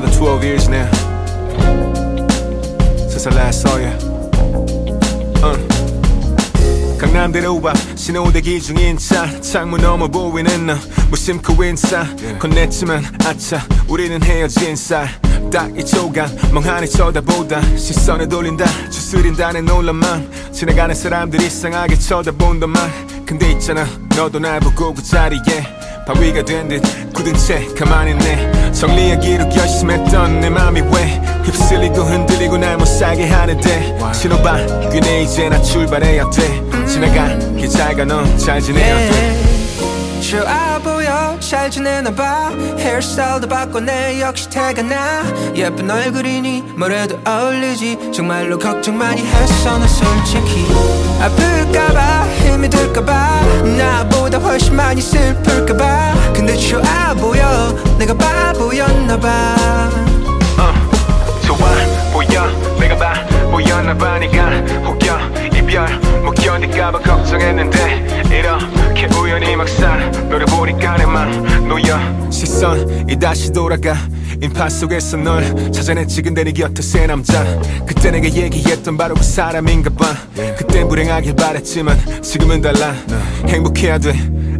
12 years now since I last saw you. Uh. 강남대로 와 신호 대기 중인 차. 창문 너머 보이는 너 무심코 인사. 건넸지만 아차 우리는 헤어진 쌀딱 이 조각 멍하니 쳐다보다. 시선을 돌린다 추스린다는 놀란 맘 지나가는 사람들이 이상하게 쳐다본단말 근데 있잖아 너도 날 보고 그 자리에 바위가 된 듯 굳은 채 가만히 있네. 정리하기로 결심했던 내 맘이 왜 휩쓸리고 흔들리고 날 못 살게 하는데? 신호봐 귀네 이제 나 출발해야 돼. 지나가기 잘가 넌 잘 지내야 돼. 좋아 보여 잘 지내나 봐. 헤어스타일도 바꿔내 역시 태가 나. 예쁜 얼굴이니 뭐래도 어울리지. 정말로 걱정 많이 했어 나 솔직히. 아플까봐 힘이 들까봐. 나보 다 훨씬 많이 슬플까봐. 근데 좋아 보여 내가 바보였나봐. 어, 좋아 보여 내가 봐 보였나봐 네가 혹여 이별 못 견딜까봐 걱정했는데 이렇게 우연히 막상 너를 보니까 내맘 놓여 시선이 다시 돌아가 인파 속에서 널 찾아냈지 근데 네 곁에 새 남자 그때 내가 얘기했던 바로 그 사람인가 봐 그땐 불행하길 바랬지만 지금은 달라 행복해야 돼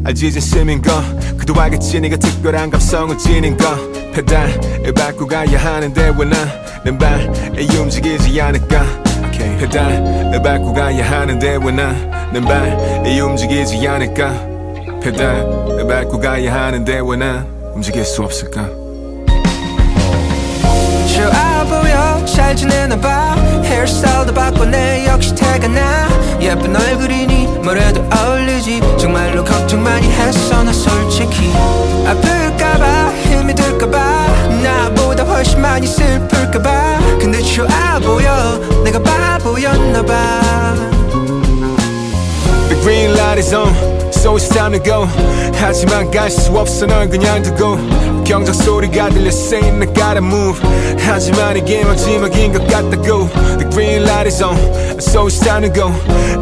알지 진심인 거 그도 알겠지 네가 특별한 감성을 지닌 거 페달을 밟고 가야 하는데 왜나는 발에 움직이지 않을까 페달을 밟고 가야 하는데 왜 나는 발에 움직이지 않을까? 페달을 밟고 가야 하는데 왜 난 움직일 수 없을까 좋아 보여 잘 지내나 봐. 헤어스타일도 바꿔내. 역시 태가 나. 예쁜 얼굴이니 뭐래도 어울리지. 정말로 걱정 많이 했어 나 솔직히. 아플까봐 힘이 들까봐. 나보다 훨씬 많이 슬플까봐. 근데 좋아 보여 내가 바보였나봐. The green light is on So it's time to go 하지만 갈 수 없어 널 그냥 두고 경적 소리가 들려 saying I gotta move 하지만 이게 마지막인 것 같다고 The green light is on So it's time to go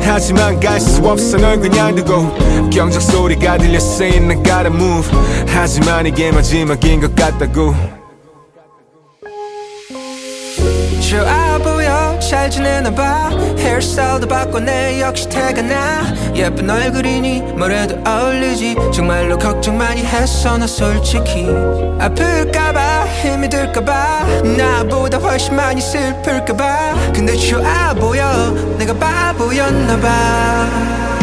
하지만 갈 수 없어 널 그냥 두고 경적 소리가 들려 saying I gotta move 하지만 이게 마지막인 것 같다고 좋아 보여 잘 지내나 봐. 헤어스타일도 바꿔내 역시 태가 나. 예쁜 얼굴이니 뭐래도 어울리지. 정말로 걱정 많이 했어 나 솔직히. 아플까봐 힘이 들까봐. 나보다 훨씬 많이 슬플까봐. 근데 좋아 보여 내가 바보였나 봐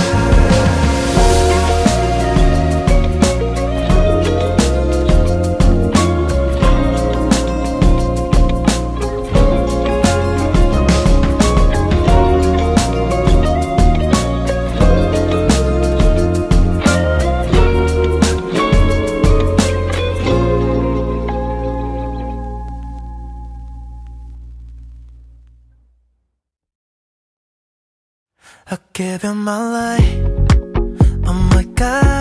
Give you my life. Oh my gosh,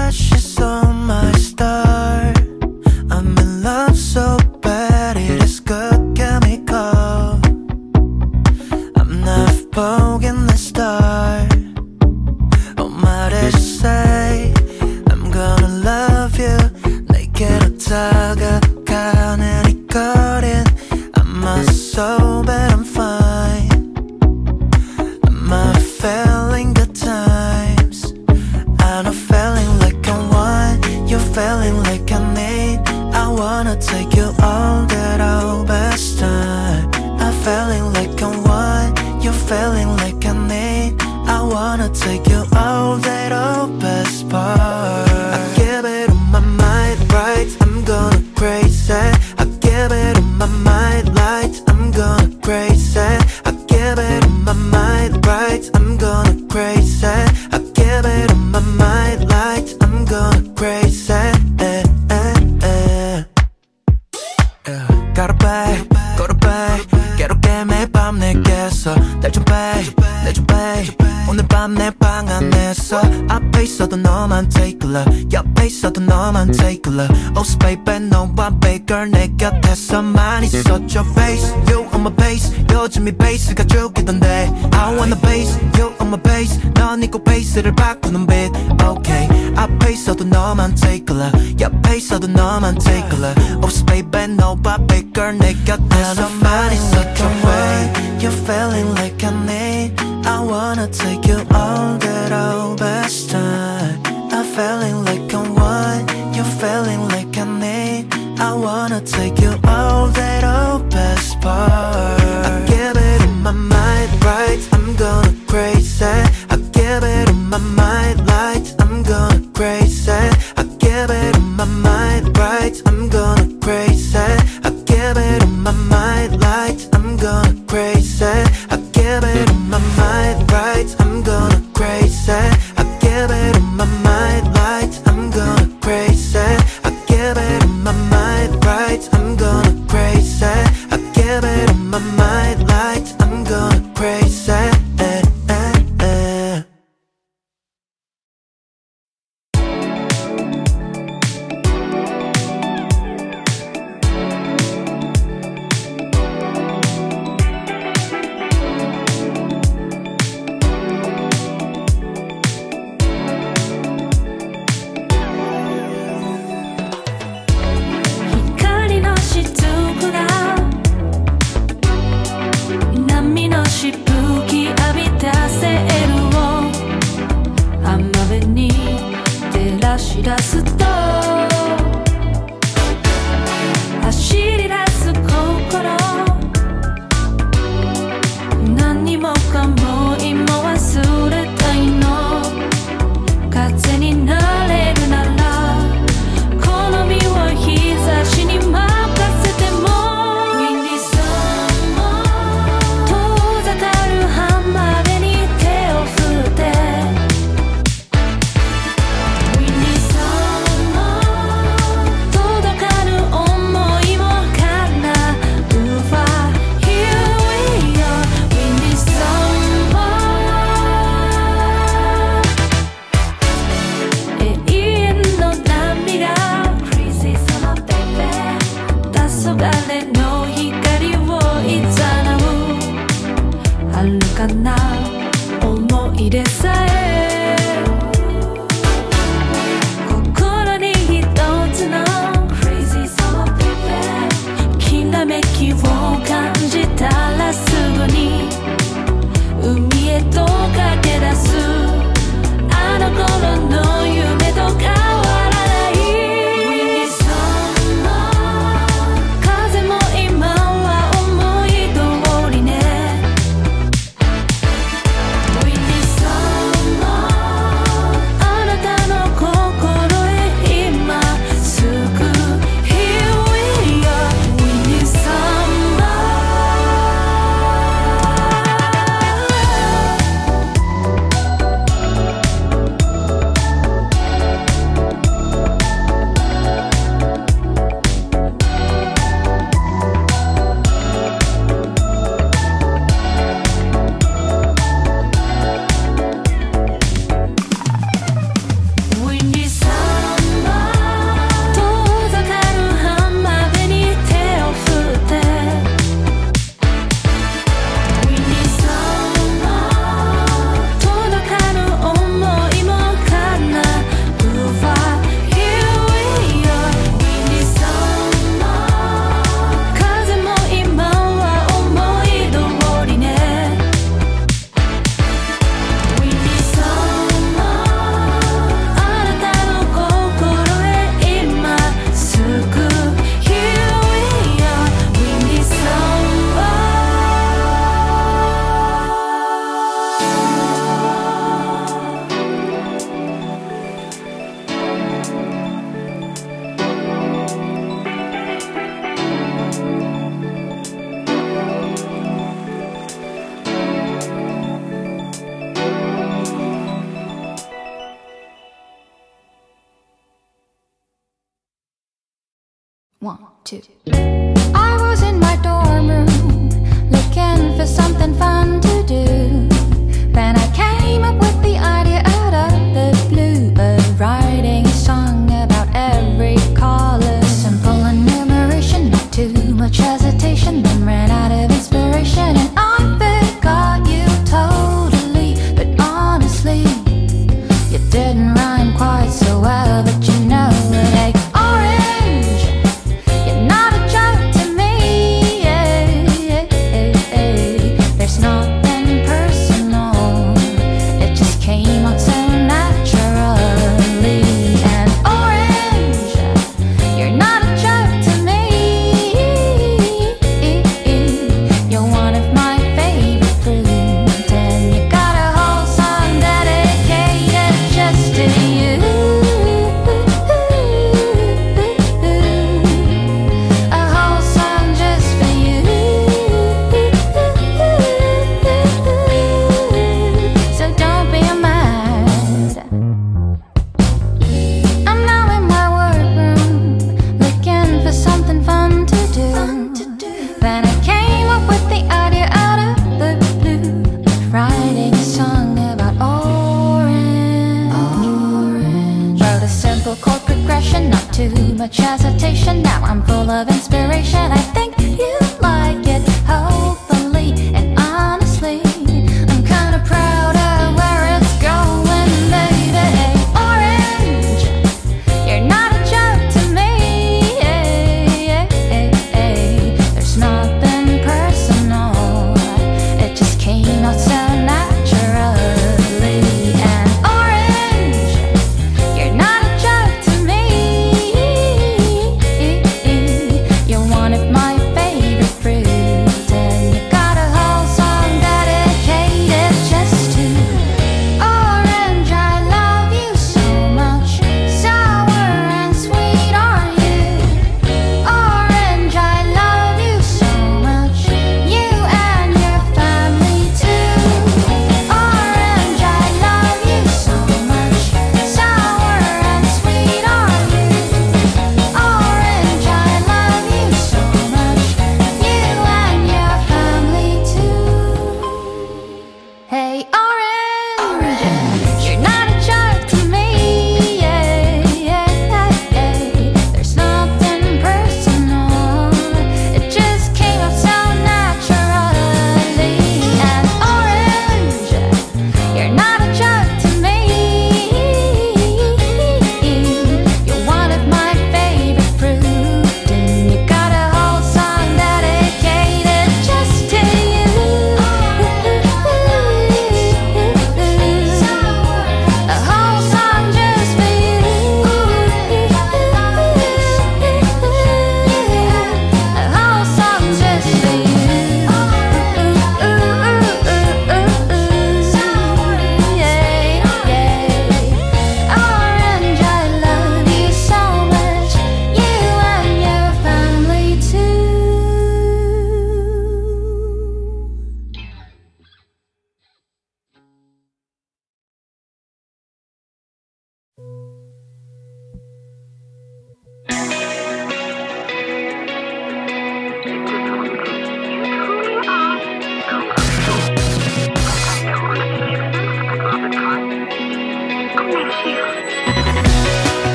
something like I need I wanna take you all that old best time I'm feeling like I want You're feeling like I need I wanna take you all that old best part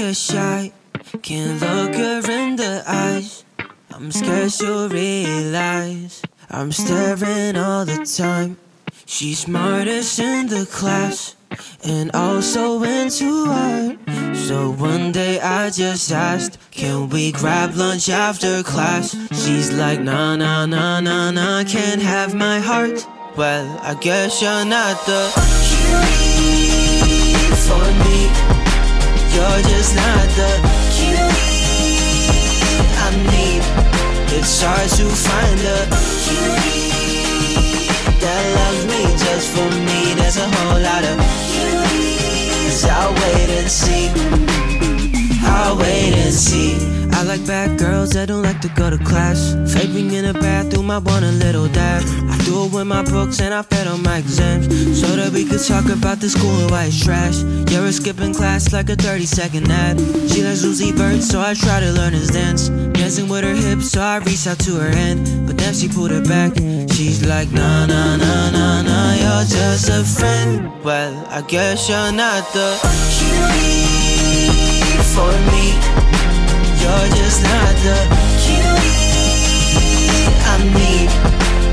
get shy. Can't look her in the eyes. I'm scared she'll realize I'm staring all the time. She's smartest in the class and also into art. So one day I just asked, Can we grab lunch after class? She's like, Nah, nah, nah, nah, nah, can't have my heart. Well, I guess you're not the for me. You're just not the cutie I need. It's hard to find a cutie that loves me just for me. There's a whole lot of cuties. I'll wait and see. I'll wait and see. I like bad girls that don't like to go to class. Faking in the bathroom, I want a little dab. I do it with my books and I fed on my exams. So that we could talk about the school and why it's trash. You're skipping class like a 30 second ad. She likes Uzi Vert, so I try to learn his dance. Dancing with her hips, so I reach out to her hand. But then she pulled it back. She's like, nah, nah, nah, nah, nah, you're just a friend. Well, I guess you're not the cutie for me. You're just not the cutie I need.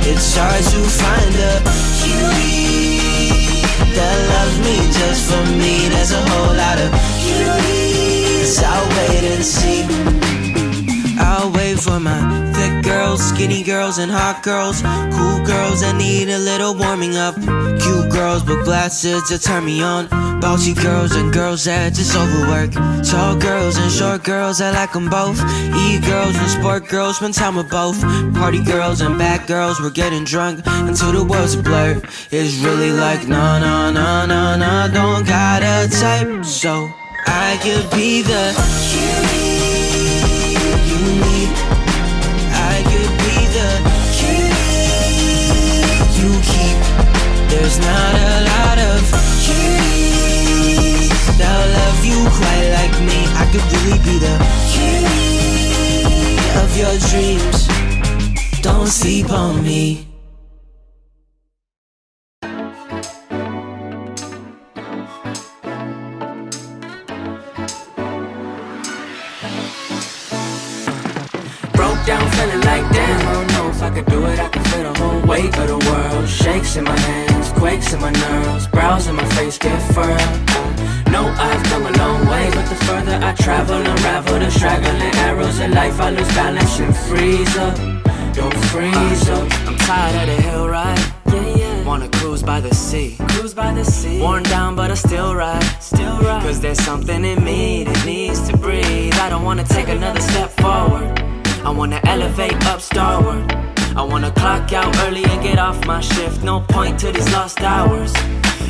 It's hard to find a cutie that loves me just for me. There's a whole lot of cuties. I'll wait and see. I'll wait for my thick girls, skinny girls, and hot girls. Cool girls that need a little warming up. Cute girls with glasses to turn me on. Bossy girls and girls that just overwork. Tall girls and short girls, I like them both. E girls and sport girls, spend time with both. Party girls and bad girls, we're getting drunk until the world's a blur. It's really like, nah, nah, nah, nah, nah, don't got a type. So I could be the There's not a lot of cuties that'll love you quite like me. I could really be the cutie of your dreams. Don't sleep on me. Broke down, feeling like damn. I don't know if I could do it. I can feel the whole weight of the world. Shakes in my in my nerves. Brows in my face get. I know I've come a long way, but the further I travel, unravel the straggling arrows of life. I lose balance and freeze up. Don't freeze up. I'm tired of the hill ride. Yeah, yeah. Wanna cruise by the sea. Cruise by the sea. Worn down, but I still ride. Still ride. Cause there's something in me that needs to breathe. I don't wanna take another step forward. I wanna elevate up starward. I wanna clock out early and get off my shift. No point to these lost hours.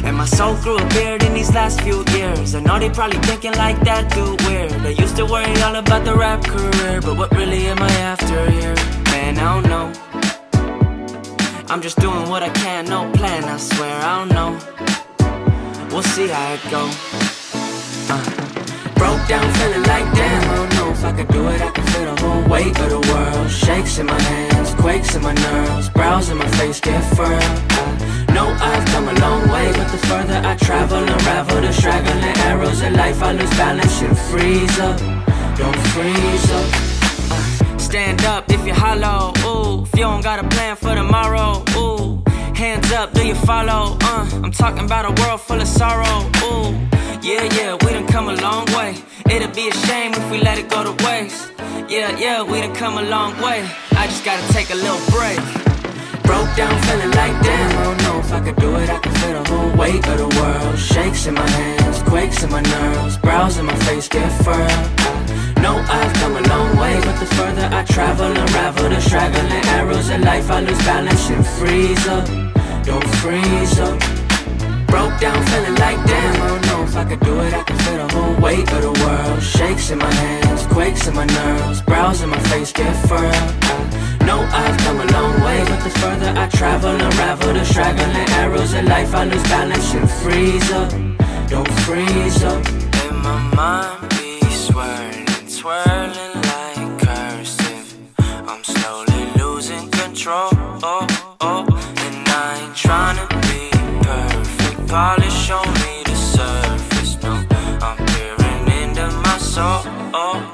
And my soul grew a beard in these last few years. I know they probably thinking like that dude weird. I used to worry all about the rap career, but what really am I after here? Man, I don't know. I'm just doing what I can, no plan, I swear, I don't know. We'll see how it go. Uh. Broke down, feeling like damn. If I could do it. I can feel the whole weight of the world. Shakes in my hands, quakes in my nerves. Brows in my face get furrowed. I know I've come a long way, but the further I travel, unravel the straggling arrows of life. I lose balance and freeze up. Don't freeze up. Uh, stand up if you're hollow. Ooh, if you don't got a plan for tomorrow. Ooh, hands up, do you follow? Uh, I'm talking about a world full of sorrow. Ooh. Yeah, yeah, we done come a long way. It'd be a shame if we let it go to waste. Yeah, yeah, we done come a long way. I just gotta take a little break. Broke down, feeling like damn. I don't know if I could do it. I can feel the whole weight of the world. Shakes in my hands, quakes in my nerves. Brows in my face get furrowed. No, I've come a long way, but the further I travel, unravel the straggling arrows of life. I lose balance and freeze up. Don't freeze up. Broke down, feeling like damn. I don't know if I could do it. I can feel the whole weight of the world. Shakes in my hands, quakes in my nerves. Brows in my face get furrowed. I know I've come a long way, but the further I travel, unravel the straggling arrows of life. I lose balance and freeze up. Don't freeze up. In my mind be swirling, twirling like cursive. I'm slowly losing control. Polish on me the surface. No, I'm peering into my soul.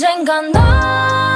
언젠간 널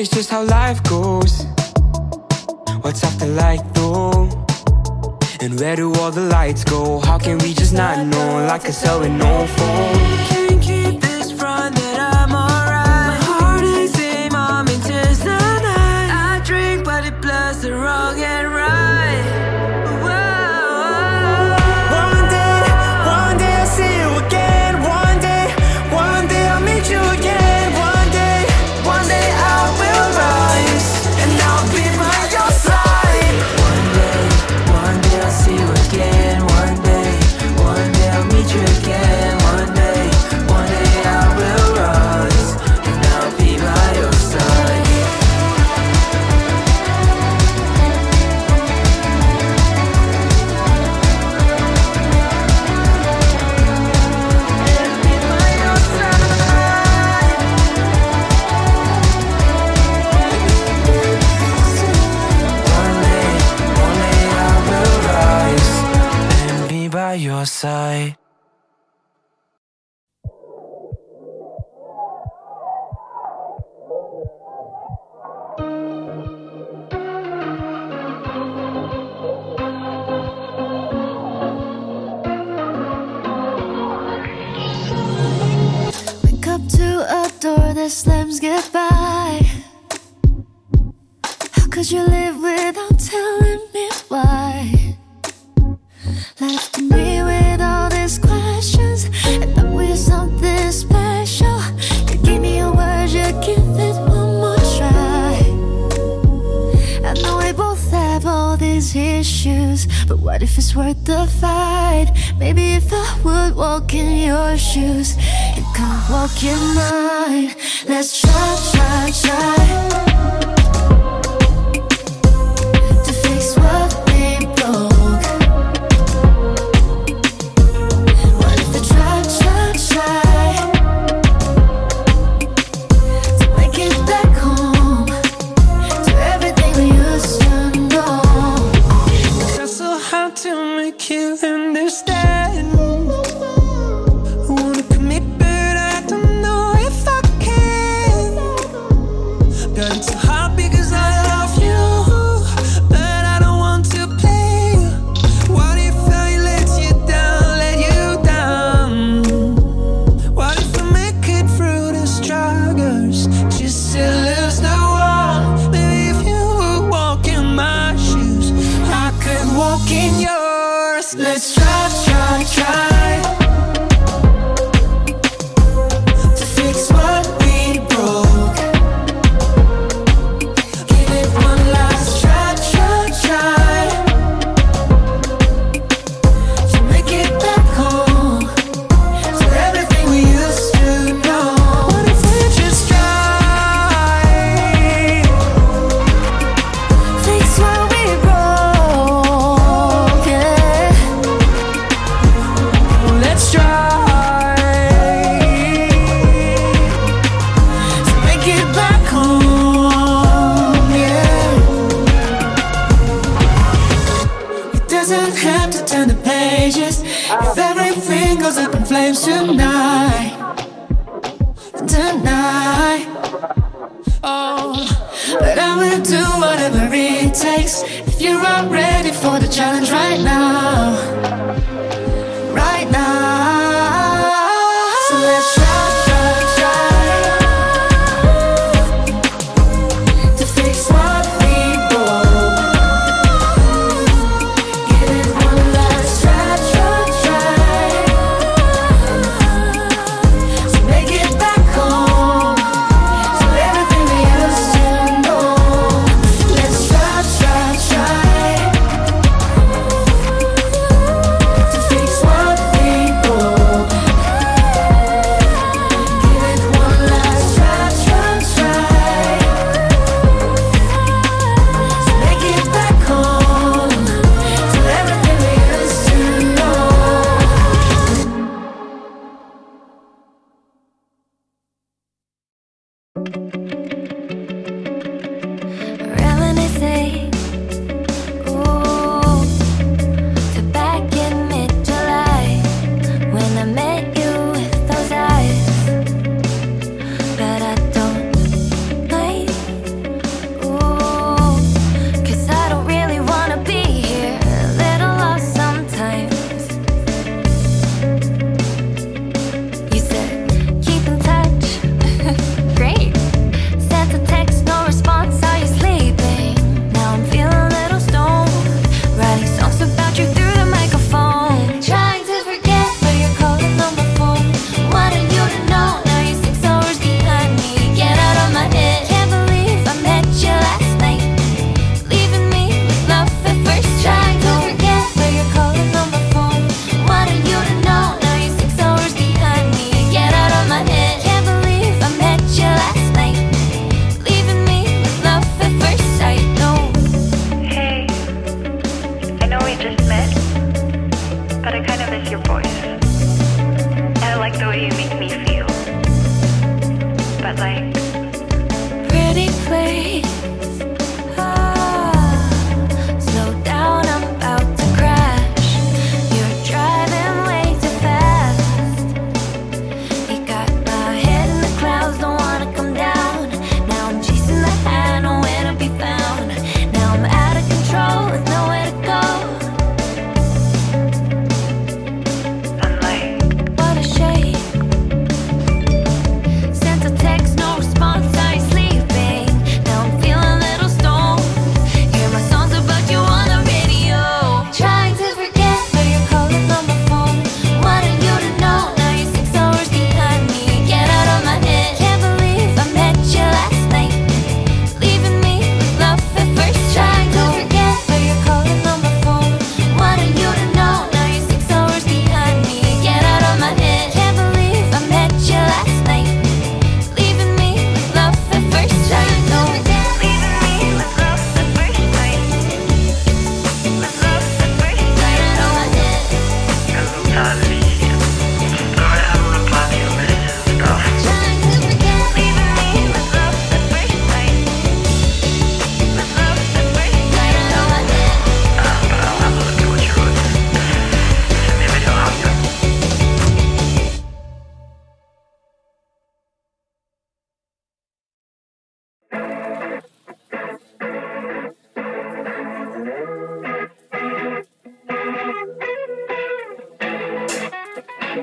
It's just how life goes. What's after light though? And where do all the lights go? How can we just not know? Like a cell no phone. Side.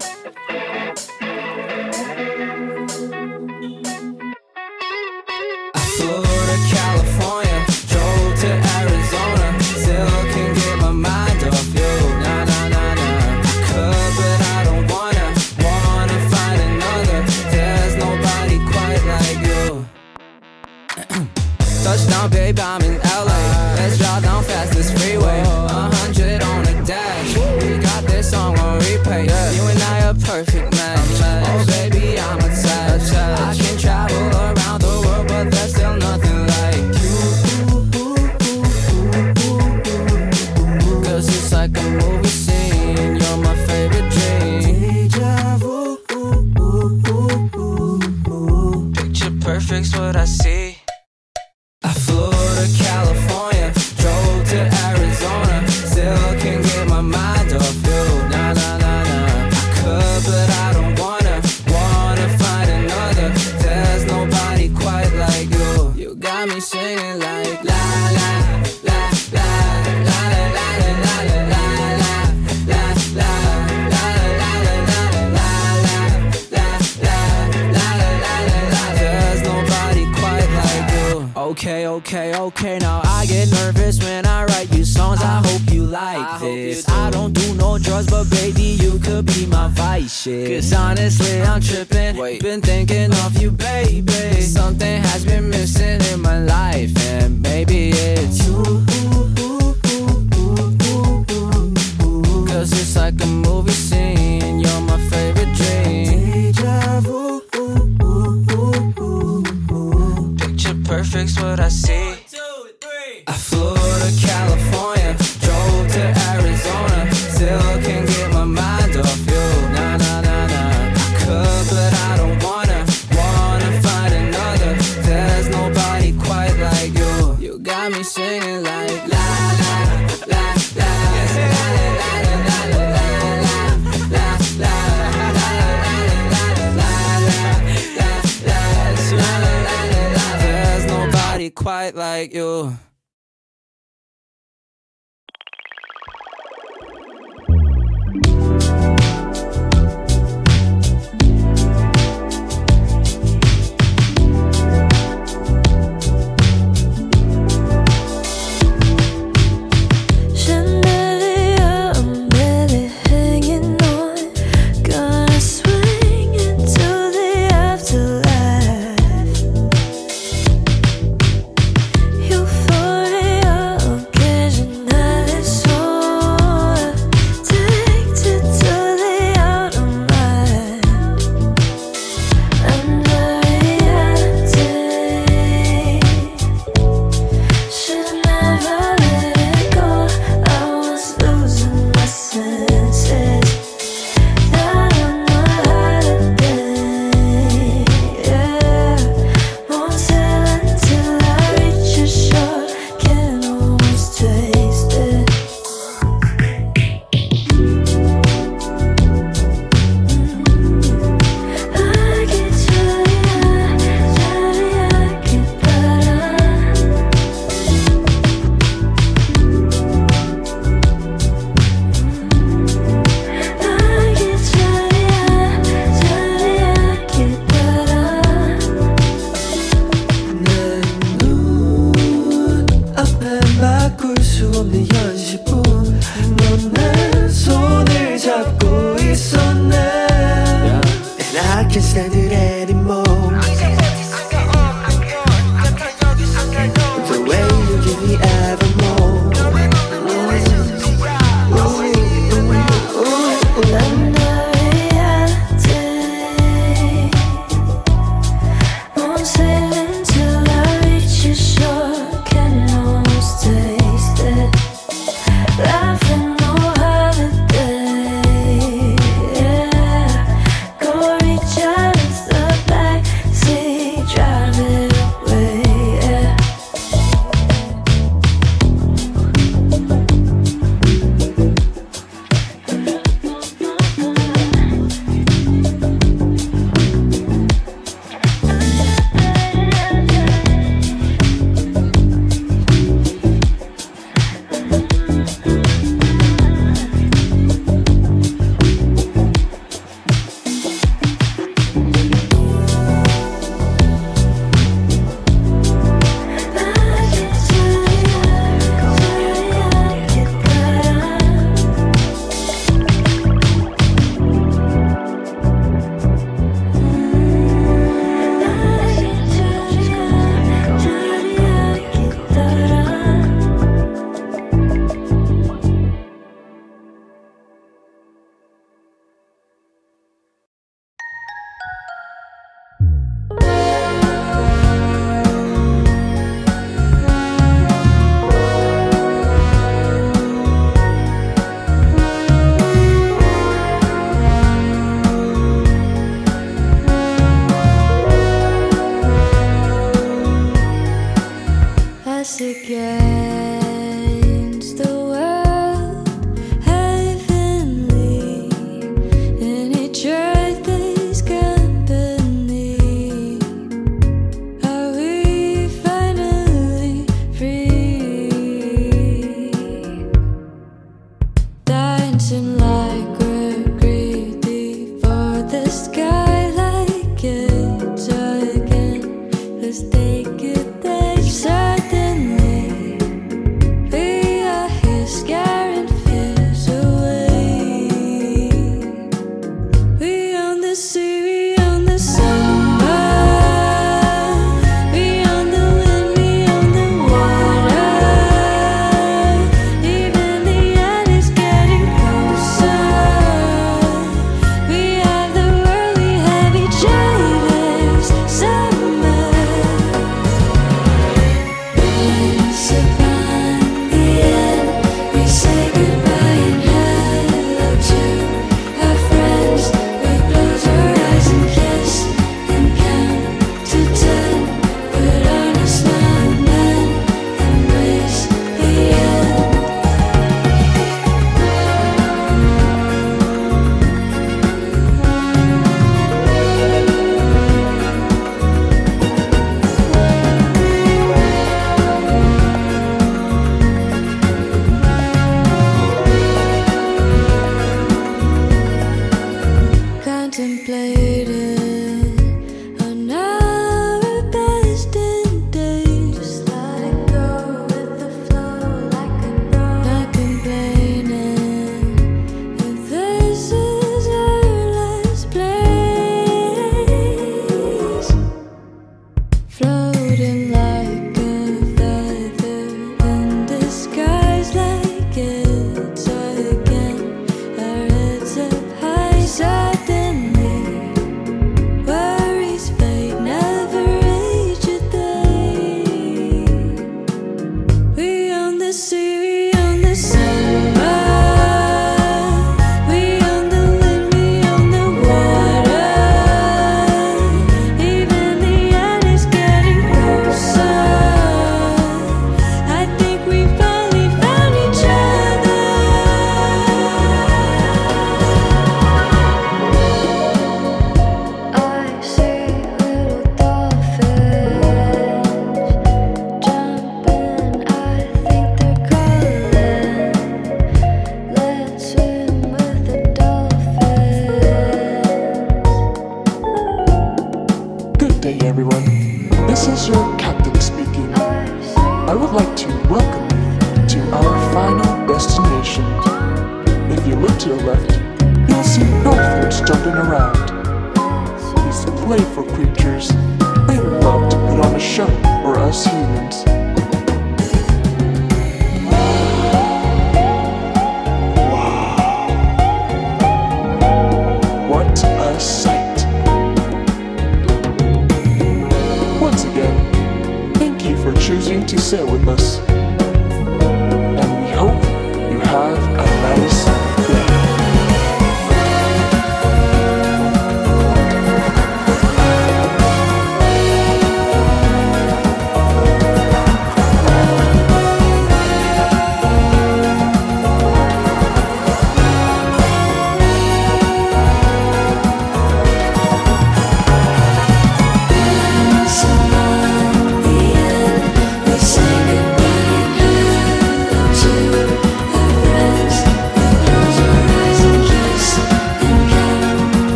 Flew